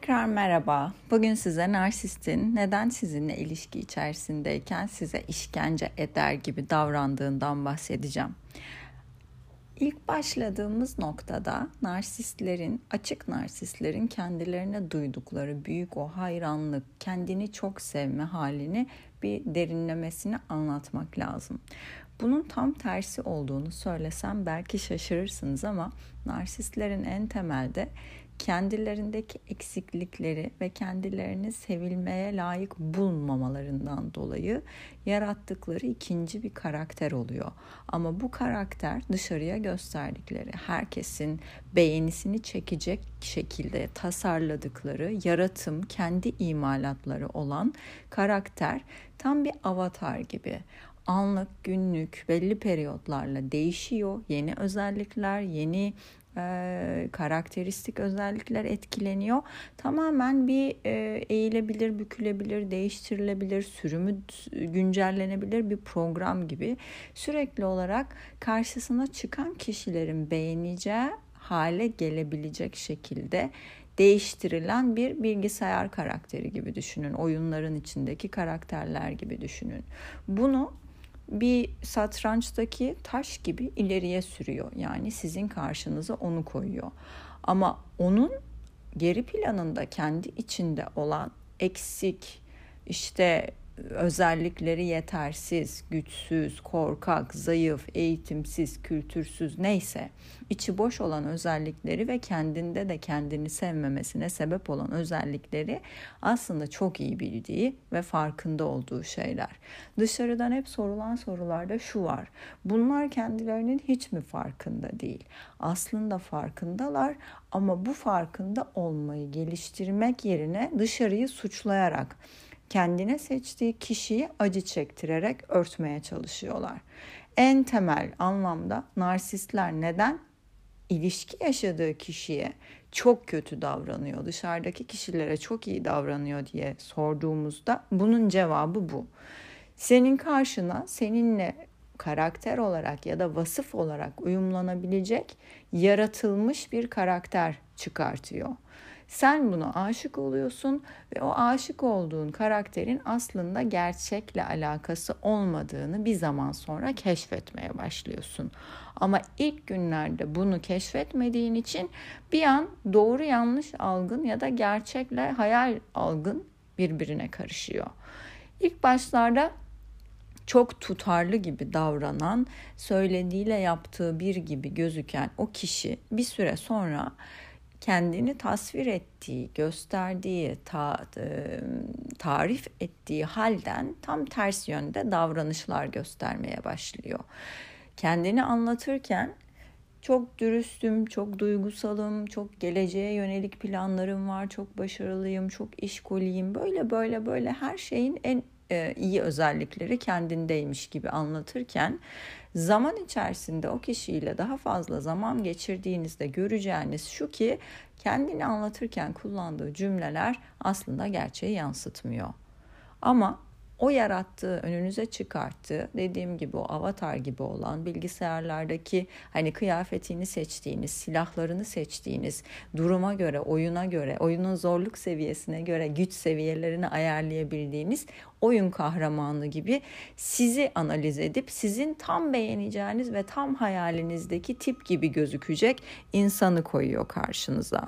Tekrar merhaba. Bugün size narsistin neden sizinle ilişki içerisindeyken size işkence eder gibi davrandığından bahsedeceğim. İlk başladığımız noktada narsistlerin, açık narsistlerin kendilerine duydukları büyük o hayranlık, kendini çok sevme halini bir derinlemesine anlatmak lazım. Bunun tam tersi olduğunu söylesem belki şaşırırsınız ama narsistlerin en temelde kendilerindeki eksiklikleri ve kendilerini sevilmeye layık bulmamalarından dolayı yarattıkları ikinci bir karakter oluyor. Ama bu karakter dışarıya gösterdikleri herkesin beğenisini çekecek şekilde tasarladıkları yaratım, kendi imalatları olan karakter tam bir avatar gibi anlık, günlük, belli periyotlarla değişiyor. Yeni özellikler, yeni e, karakteristik özellikler etkileniyor. Tamamen bir e, eğilebilir, bükülebilir, değiştirilebilir, sürümü güncellenebilir bir program gibi sürekli olarak karşısına çıkan kişilerin beğeneceği hale gelebilecek şekilde değiştirilen bir bilgisayar karakteri gibi düşünün. Oyunların içindeki karakterler gibi düşünün. Bunu bir satrançtaki taş gibi ileriye sürüyor. Yani sizin karşınıza onu koyuyor. Ama onun geri planında kendi içinde olan eksik işte özellikleri yetersiz, güçsüz, korkak, zayıf, eğitimsiz, kültürsüz neyse içi boş olan özellikleri ve kendinde de kendini sevmemesine sebep olan özellikleri aslında çok iyi bildiği ve farkında olduğu şeyler. Dışarıdan hep sorulan sorularda şu var. Bunlar kendilerinin hiç mi farkında değil? Aslında farkındalar ama bu farkında olmayı geliştirmek yerine dışarıyı suçlayarak kendine seçtiği kişiyi acı çektirerek örtmeye çalışıyorlar. En temel anlamda narsistler neden ilişki yaşadığı kişiye çok kötü davranıyor, dışarıdaki kişilere çok iyi davranıyor diye sorduğumuzda bunun cevabı bu. Senin karşına seninle karakter olarak ya da vasıf olarak uyumlanabilecek yaratılmış bir karakter çıkartıyor. Sen buna aşık oluyorsun ve o aşık olduğun karakterin aslında gerçekle alakası olmadığını bir zaman sonra keşfetmeye başlıyorsun. Ama ilk günlerde bunu keşfetmediğin için bir an doğru yanlış algın ya da gerçekle hayal algın birbirine karışıyor. İlk başlarda çok tutarlı gibi davranan, söylediğiyle yaptığı bir gibi gözüken o kişi bir süre sonra kendini tasvir ettiği, gösterdiği, ta, e, tarif ettiği halden tam ters yönde davranışlar göstermeye başlıyor. Kendini anlatırken çok dürüstüm, çok duygusalım, çok geleceğe yönelik planlarım var, çok başarılıyım, çok işkoliyim. Böyle böyle böyle her şeyin en e, iyi özellikleri kendindeymiş gibi anlatırken zaman içerisinde o kişiyle daha fazla zaman geçirdiğinizde göreceğiniz şu ki kendini anlatırken kullandığı cümleler aslında gerçeği yansıtmıyor. Ama o yarattığı, önünüze çıkarttığı dediğim gibi o avatar gibi olan bilgisayarlardaki hani kıyafetini seçtiğiniz, silahlarını seçtiğiniz, duruma göre, oyuna göre, oyunun zorluk seviyesine göre güç seviyelerini ayarlayabildiğiniz oyun kahramanı gibi sizi analiz edip sizin tam beğeneceğiniz ve tam hayalinizdeki tip gibi gözükecek insanı koyuyor karşınıza.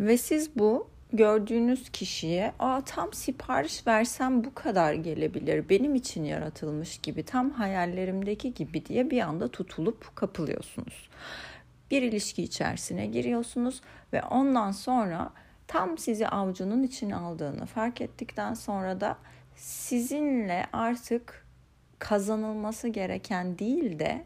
Ve siz bu gördüğünüz kişiye Aa, tam sipariş versem bu kadar gelebilir benim için yaratılmış gibi tam hayallerimdeki gibi diye bir anda tutulup kapılıyorsunuz. Bir ilişki içerisine giriyorsunuz ve ondan sonra tam sizi avcunun içine aldığını fark ettikten sonra da sizinle artık kazanılması gereken değil de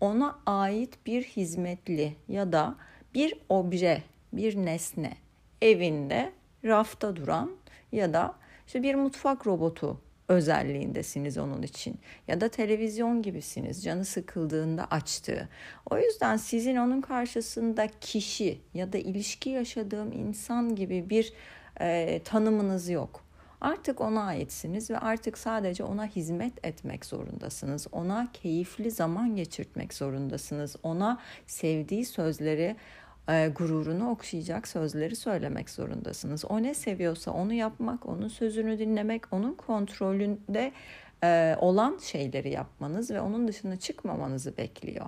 ona ait bir hizmetli ya da bir obje, bir nesne evinde rafta duran ya da işte bir mutfak robotu özelliğindesiniz onun için ya da televizyon gibisiniz canı sıkıldığında açtığı. O yüzden sizin onun karşısında kişi ya da ilişki yaşadığım insan gibi bir e, tanımınız yok. Artık ona aitsiniz ve artık sadece ona hizmet etmek zorundasınız. Ona keyifli zaman geçirtmek zorundasınız. Ona sevdiği sözleri e, gururunu okşayacak sözleri söylemek zorundasınız. O ne seviyorsa onu yapmak, onun sözünü dinlemek, onun kontrolünde e, olan şeyleri yapmanız ve onun dışına çıkmamanızı bekliyor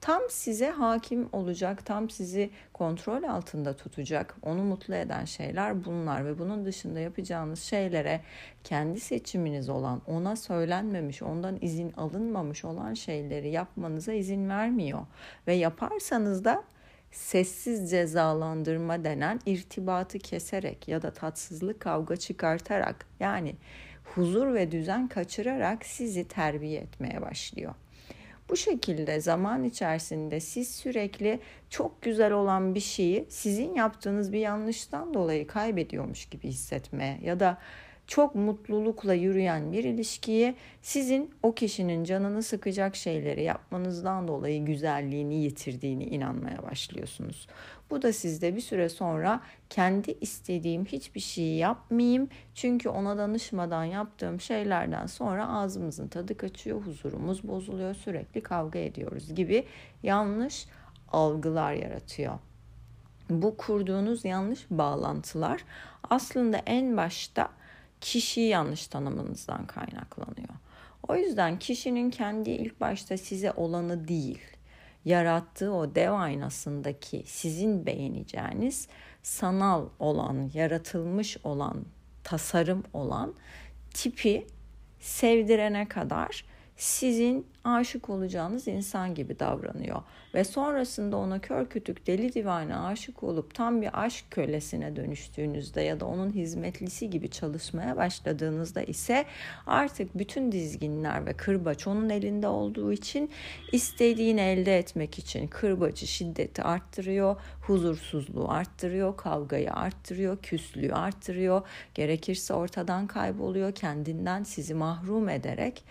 tam size hakim olacak, tam sizi kontrol altında tutacak, onu mutlu eden şeyler bunlar ve bunun dışında yapacağınız şeylere kendi seçiminiz olan, ona söylenmemiş, ondan izin alınmamış olan şeyleri yapmanıza izin vermiyor. Ve yaparsanız da sessiz cezalandırma denen irtibatı keserek ya da tatsızlık kavga çıkartarak yani huzur ve düzen kaçırarak sizi terbiye etmeye başlıyor. Bu şekilde zaman içerisinde siz sürekli çok güzel olan bir şeyi sizin yaptığınız bir yanlıştan dolayı kaybediyormuş gibi hissetmeye ya da çok mutlulukla yürüyen bir ilişkiyi sizin o kişinin canını sıkacak şeyleri yapmanızdan dolayı güzelliğini yitirdiğini inanmaya başlıyorsunuz. Bu da sizde bir süre sonra kendi istediğim hiçbir şeyi yapmayayım çünkü ona danışmadan yaptığım şeylerden sonra ağzımızın tadı kaçıyor, huzurumuz bozuluyor, sürekli kavga ediyoruz gibi yanlış algılar yaratıyor. Bu kurduğunuz yanlış bağlantılar aslında en başta kişiyi yanlış tanımanızdan kaynaklanıyor. O yüzden kişinin kendi ilk başta size olanı değil, yarattığı o dev aynasındaki sizin beğeneceğiniz sanal olan, yaratılmış olan, tasarım olan tipi sevdirene kadar sizin aşık olacağınız insan gibi davranıyor. Ve sonrasında ona kör kütük deli divane aşık olup tam bir aşk kölesine dönüştüğünüzde ya da onun hizmetlisi gibi çalışmaya başladığınızda ise artık bütün dizginler ve kırbaç onun elinde olduğu için istediğini elde etmek için kırbacı şiddeti arttırıyor, huzursuzluğu arttırıyor, kavgayı arttırıyor, küslüğü arttırıyor, gerekirse ortadan kayboluyor, kendinden sizi mahrum ederek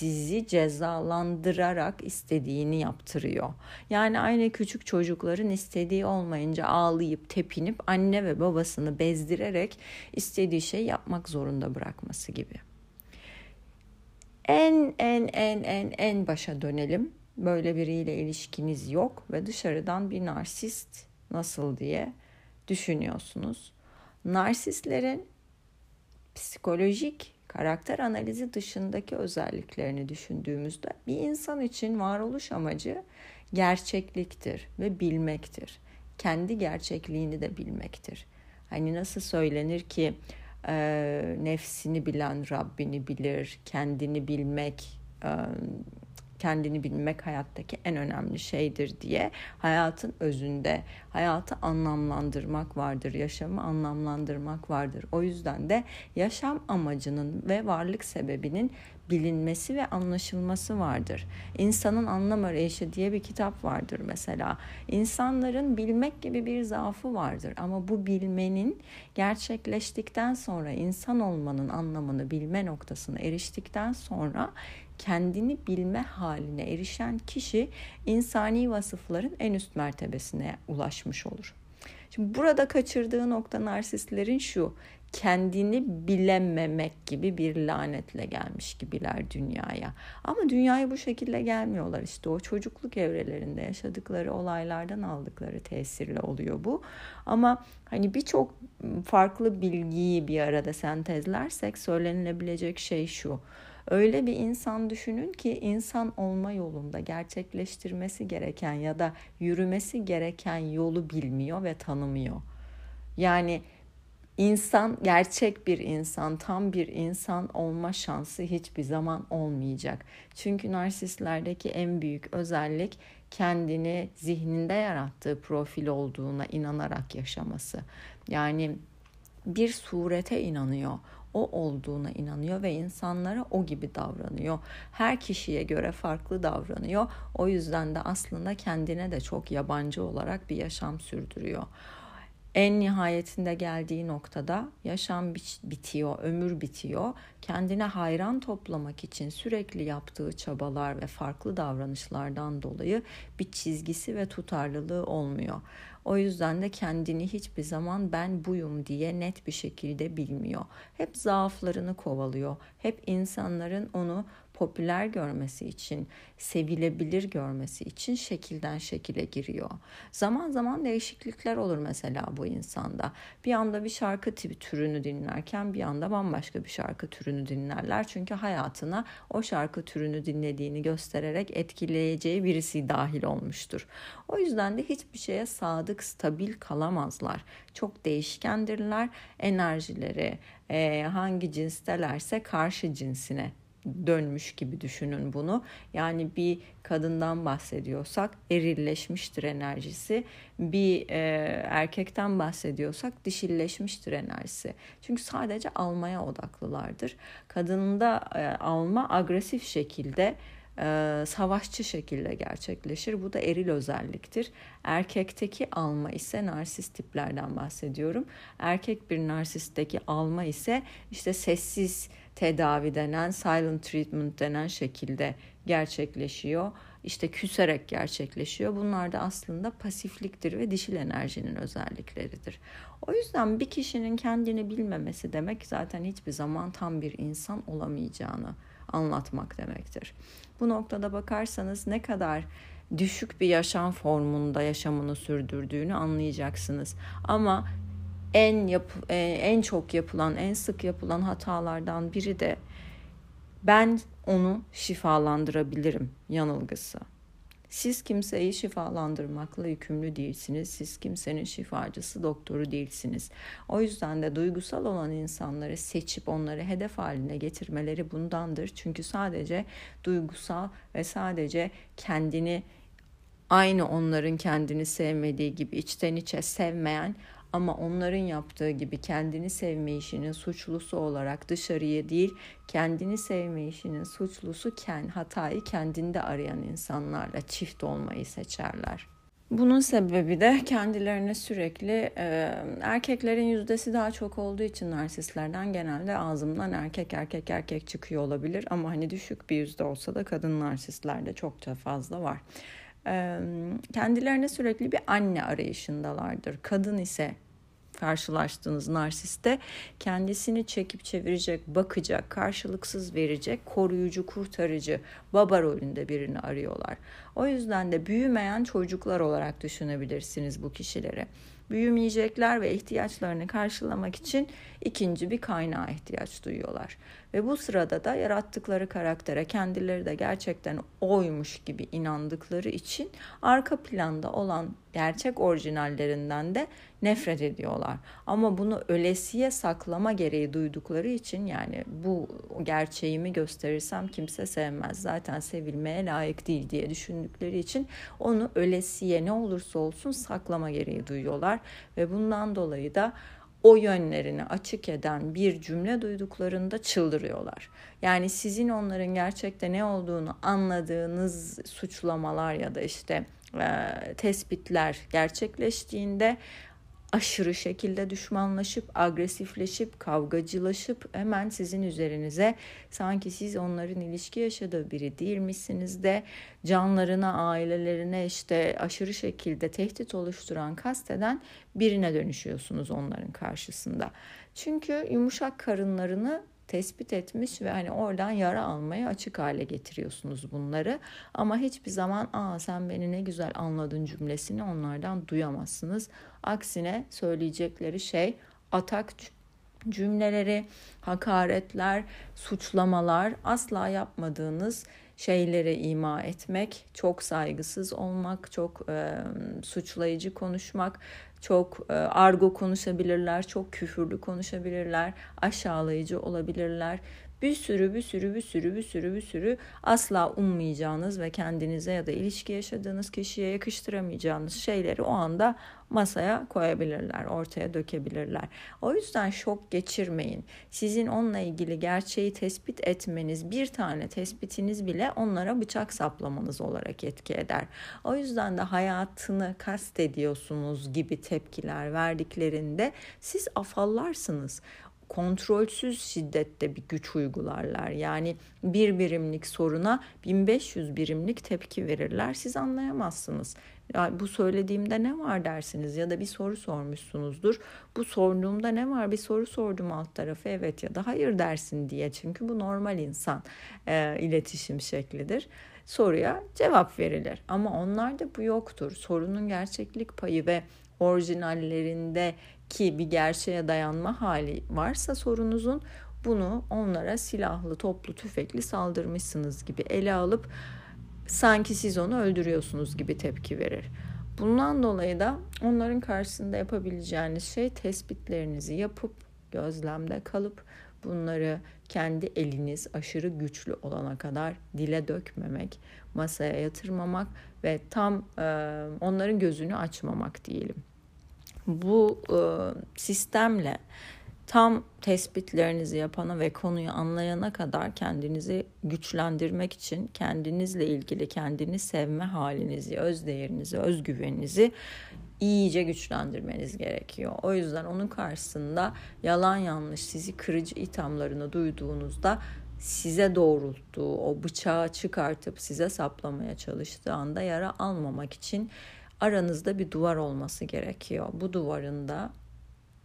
sizi cezalandırarak istediğini yaptırıyor. Yani aynı küçük çocukların istediği olmayınca ağlayıp tepinip anne ve babasını bezdirerek istediği şey yapmak zorunda bırakması gibi. En en en en en başa dönelim. Böyle biriyle ilişkiniz yok ve dışarıdan bir narsist nasıl diye düşünüyorsunuz. Narsistlerin psikolojik karakter analizi dışındaki özelliklerini düşündüğümüzde bir insan için varoluş amacı gerçekliktir ve bilmektir. Kendi gerçekliğini de bilmektir. Hani nasıl söylenir ki e, nefsini bilen Rabbini bilir, kendini bilmek e, kendini bilmek hayattaki en önemli şeydir diye hayatın özünde hayatı anlamlandırmak vardır, yaşamı anlamlandırmak vardır. O yüzden de yaşam amacının ve varlık sebebinin bilinmesi ve anlaşılması vardır. İnsanın Anlam Arayışı diye bir kitap vardır mesela. İnsanların bilmek gibi bir zaafı vardır ama bu bilmenin gerçekleştikten sonra insan olmanın anlamını bilme noktasına eriştikten sonra kendini bilme haline erişen kişi insani vasıfların en üst mertebesine ulaşmış olur. Şimdi burada kaçırdığı nokta narsistlerin şu kendini bilememek gibi bir lanetle gelmiş gibiler dünyaya. Ama dünyaya bu şekilde gelmiyorlar işte o çocukluk evrelerinde yaşadıkları olaylardan aldıkları tesirle oluyor bu. Ama hani birçok farklı bilgiyi bir arada sentezlersek söylenilebilecek şey şu. Öyle bir insan düşünün ki insan olma yolunda gerçekleştirmesi gereken ya da yürümesi gereken yolu bilmiyor ve tanımıyor. Yani insan gerçek bir insan, tam bir insan olma şansı hiçbir zaman olmayacak. Çünkü narsistlerdeki en büyük özellik kendini zihninde yarattığı profil olduğuna inanarak yaşaması. Yani bir surete inanıyor o olduğuna inanıyor ve insanlara o gibi davranıyor. Her kişiye göre farklı davranıyor. O yüzden de aslında kendine de çok yabancı olarak bir yaşam sürdürüyor. En nihayetinde geldiği noktada yaşam bitiyor, ömür bitiyor. Kendine hayran toplamak için sürekli yaptığı çabalar ve farklı davranışlardan dolayı bir çizgisi ve tutarlılığı olmuyor. O yüzden de kendini hiçbir zaman ben buyum diye net bir şekilde bilmiyor. Hep zaaflarını kovalıyor. Hep insanların onu popüler görmesi için, sevilebilir görmesi için şekilden şekile giriyor. Zaman zaman değişiklikler olur mesela bu insanda. Bir anda bir şarkı tipi türünü dinlerken bir anda bambaşka bir şarkı türünü dinlerler. Çünkü hayatına o şarkı türünü dinlediğini göstererek etkileyeceği birisi dahil olmuştur. O yüzden de hiçbir şeye sadık, stabil kalamazlar. Çok değişkendirler. Enerjileri hangi cinstelerse karşı cinsine dönmüş gibi düşünün bunu. Yani bir kadından bahsediyorsak erilleşmiştir enerjisi. Bir e, erkekten bahsediyorsak dişilleşmiştir enerjisi. Çünkü sadece almaya odaklılardır. Kadında e, alma agresif şekilde e, savaşçı şekilde gerçekleşir. Bu da eril özelliktir. Erkekteki alma ise narsist tiplerden bahsediyorum. Erkek bir narsistteki alma ise işte sessiz tedavi denen, silent treatment denen şekilde gerçekleşiyor. İşte küserek gerçekleşiyor. Bunlar da aslında pasifliktir ve dişil enerjinin özellikleridir. O yüzden bir kişinin kendini bilmemesi demek zaten hiçbir zaman tam bir insan olamayacağını anlatmak demektir. Bu noktada bakarsanız ne kadar düşük bir yaşam formunda yaşamını sürdürdüğünü anlayacaksınız. Ama en yap e, en çok yapılan, en sık yapılan hatalardan biri de ben onu şifalandırabilirim yanılgısı. Siz kimseyi şifalandırmakla yükümlü değilsiniz. Siz kimsenin şifacısı, doktoru değilsiniz. O yüzden de duygusal olan insanları seçip onları hedef haline getirmeleri bundandır. Çünkü sadece duygusal ve sadece kendini aynı onların kendini sevmediği gibi içten içe sevmeyen ama onların yaptığı gibi kendini sevme işinin suçlusu olarak dışarıya değil, kendini sevme işinin suçlusu hatayı kendinde arayan insanlarla çift olmayı seçerler. Bunun sebebi de kendilerine sürekli e, erkeklerin yüzdesi daha çok olduğu için narsistlerden genelde ağzımdan erkek erkek erkek çıkıyor olabilir ama hani düşük bir yüzde olsa da kadın narsistlerde çokça fazla var kendilerine sürekli bir anne arayışındalardır. Kadın ise karşılaştığınız narsiste kendisini çekip çevirecek, bakacak, karşılıksız verecek, koruyucu, kurtarıcı, baba rolünde birini arıyorlar. O yüzden de büyümeyen çocuklar olarak düşünebilirsiniz bu kişileri büyümeyecekler ve ihtiyaçlarını karşılamak için ikinci bir kaynağa ihtiyaç duyuyorlar. Ve bu sırada da yarattıkları karaktere kendileri de gerçekten oymuş gibi inandıkları için arka planda olan gerçek orijinallerinden de nefret ediyorlar. Ama bunu ölesiye saklama gereği duydukları için yani bu gerçeğimi gösterirsem kimse sevmez. Zaten sevilmeye layık değil diye düşündükleri için onu ölesiye ne olursa olsun saklama gereği duyuyorlar ve bundan dolayı da o yönlerini açık eden bir cümle duyduklarında çıldırıyorlar. Yani sizin onların gerçekte ne olduğunu anladığınız suçlamalar ya da işte e, tespitler gerçekleştiğinde aşırı şekilde düşmanlaşıp, agresifleşip, kavgacılaşıp hemen sizin üzerinize sanki siz onların ilişki yaşadığı biri değilmişsiniz de canlarına, ailelerine işte aşırı şekilde tehdit oluşturan, kasteden birine dönüşüyorsunuz onların karşısında. Çünkü yumuşak karınlarını tespit etmiş ve hani oradan yara almaya açık hale getiriyorsunuz bunları. Ama hiçbir zaman aa sen beni ne güzel anladın cümlesini onlardan duyamazsınız. Aksine söyleyecekleri şey atak cümleleri, hakaretler, suçlamalar asla yapmadığınız şeylere ima etmek, çok saygısız olmak, çok e, suçlayıcı konuşmak, çok e, argo konuşabilirler, çok küfürlü konuşabilirler, aşağılayıcı olabilirler. Bir sürü bir sürü bir sürü bir sürü bir sürü asla ummayacağınız ve kendinize ya da ilişki yaşadığınız kişiye yakıştıramayacağınız şeyleri o anda masaya koyabilirler, ortaya dökebilirler. O yüzden şok geçirmeyin. Sizin onunla ilgili gerçeği tespit etmeniz, bir tane tespitiniz bile onlara bıçak saplamanız olarak etki eder. O yüzden de hayatını kastediyorsunuz gibi tepkiler verdiklerinde siz afallarsınız kontrolsüz şiddette bir güç uygularlar. Yani bir birimlik soruna 1500 birimlik tepki verirler. Siz anlayamazsınız. Ya bu söylediğimde ne var dersiniz ya da bir soru sormuşsunuzdur. Bu sorduğumda ne var bir soru sordum alt tarafı evet ya da hayır dersin diye. Çünkü bu normal insan e, iletişim şeklidir. Soruya cevap verilir ama onlarda bu yoktur. Sorunun gerçeklik payı ve orijinallerinde ki bir gerçeğe dayanma hali varsa sorunuzun bunu onlara silahlı, toplu, tüfekli saldırmışsınız gibi ele alıp sanki siz onu öldürüyorsunuz gibi tepki verir. Bundan dolayı da onların karşısında yapabileceğiniz şey tespitlerinizi yapıp gözlemde kalıp bunları kendi eliniz aşırı güçlü olana kadar dile dökmemek, masaya yatırmamak ve tam e, onların gözünü açmamak diyelim. Bu e, sistemle tam tespitlerinizi yapana ve konuyu anlayana kadar kendinizi güçlendirmek için kendinizle ilgili kendini sevme halinizi, öz değerinizi, özgüveninizi iyice güçlendirmeniz gerekiyor. O yüzden onun karşısında yalan yanlış sizi kırıcı ithamlarını duyduğunuzda size doğrulttuğu o bıçağı çıkartıp size saplamaya çalıştığı anda yara almamak için aranızda bir duvar olması gerekiyor. Bu duvarın da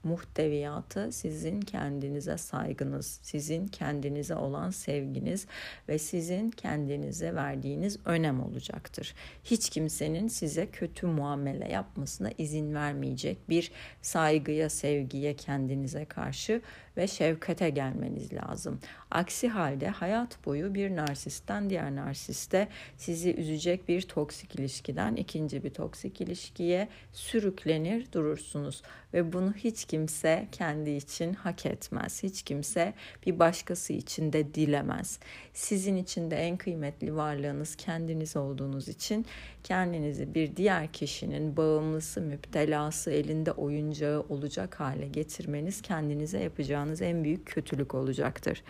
muhteviyatı sizin kendinize saygınız, sizin kendinize olan sevginiz ve sizin kendinize verdiğiniz önem olacaktır. Hiç kimsenin size kötü muamele yapmasına izin vermeyecek bir saygıya, sevgiye kendinize karşı ve şefkate gelmeniz lazım. Aksi halde hayat boyu bir narsisten diğer narsiste sizi üzecek bir toksik ilişkiden ikinci bir toksik ilişkiye sürüklenir durursunuz ve bunu hiç kimse kendi için hak etmez. Hiç kimse bir başkası için de dilemez. Sizin için de en kıymetli varlığınız kendiniz olduğunuz için kendinizi bir diğer kişinin bağımlısı, müptelası, elinde oyuncağı olacak hale getirmeniz kendinize yapacağınız en büyük kötülük olacaktır.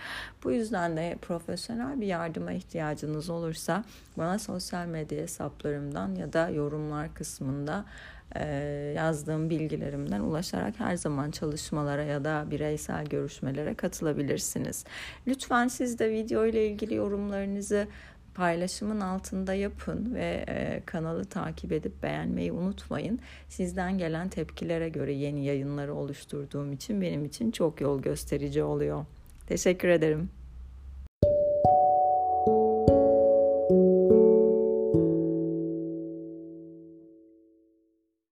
Bu yüzden de profesyonel bir yardıma ihtiyacınız olursa bana sosyal medya hesaplarımdan ya da yorumlar kısmında yazdığım bilgilerimden ulaşarak her zaman çalışmalara ya da bireysel görüşmelere katılabilirsiniz. Lütfen siz de video ile ilgili yorumlarınızı paylaşımın altında yapın ve kanalı takip edip beğenmeyi unutmayın. Sizden gelen tepkilere göre yeni yayınları oluşturduğum için benim için çok yol gösterici oluyor. Teşekkür ederim.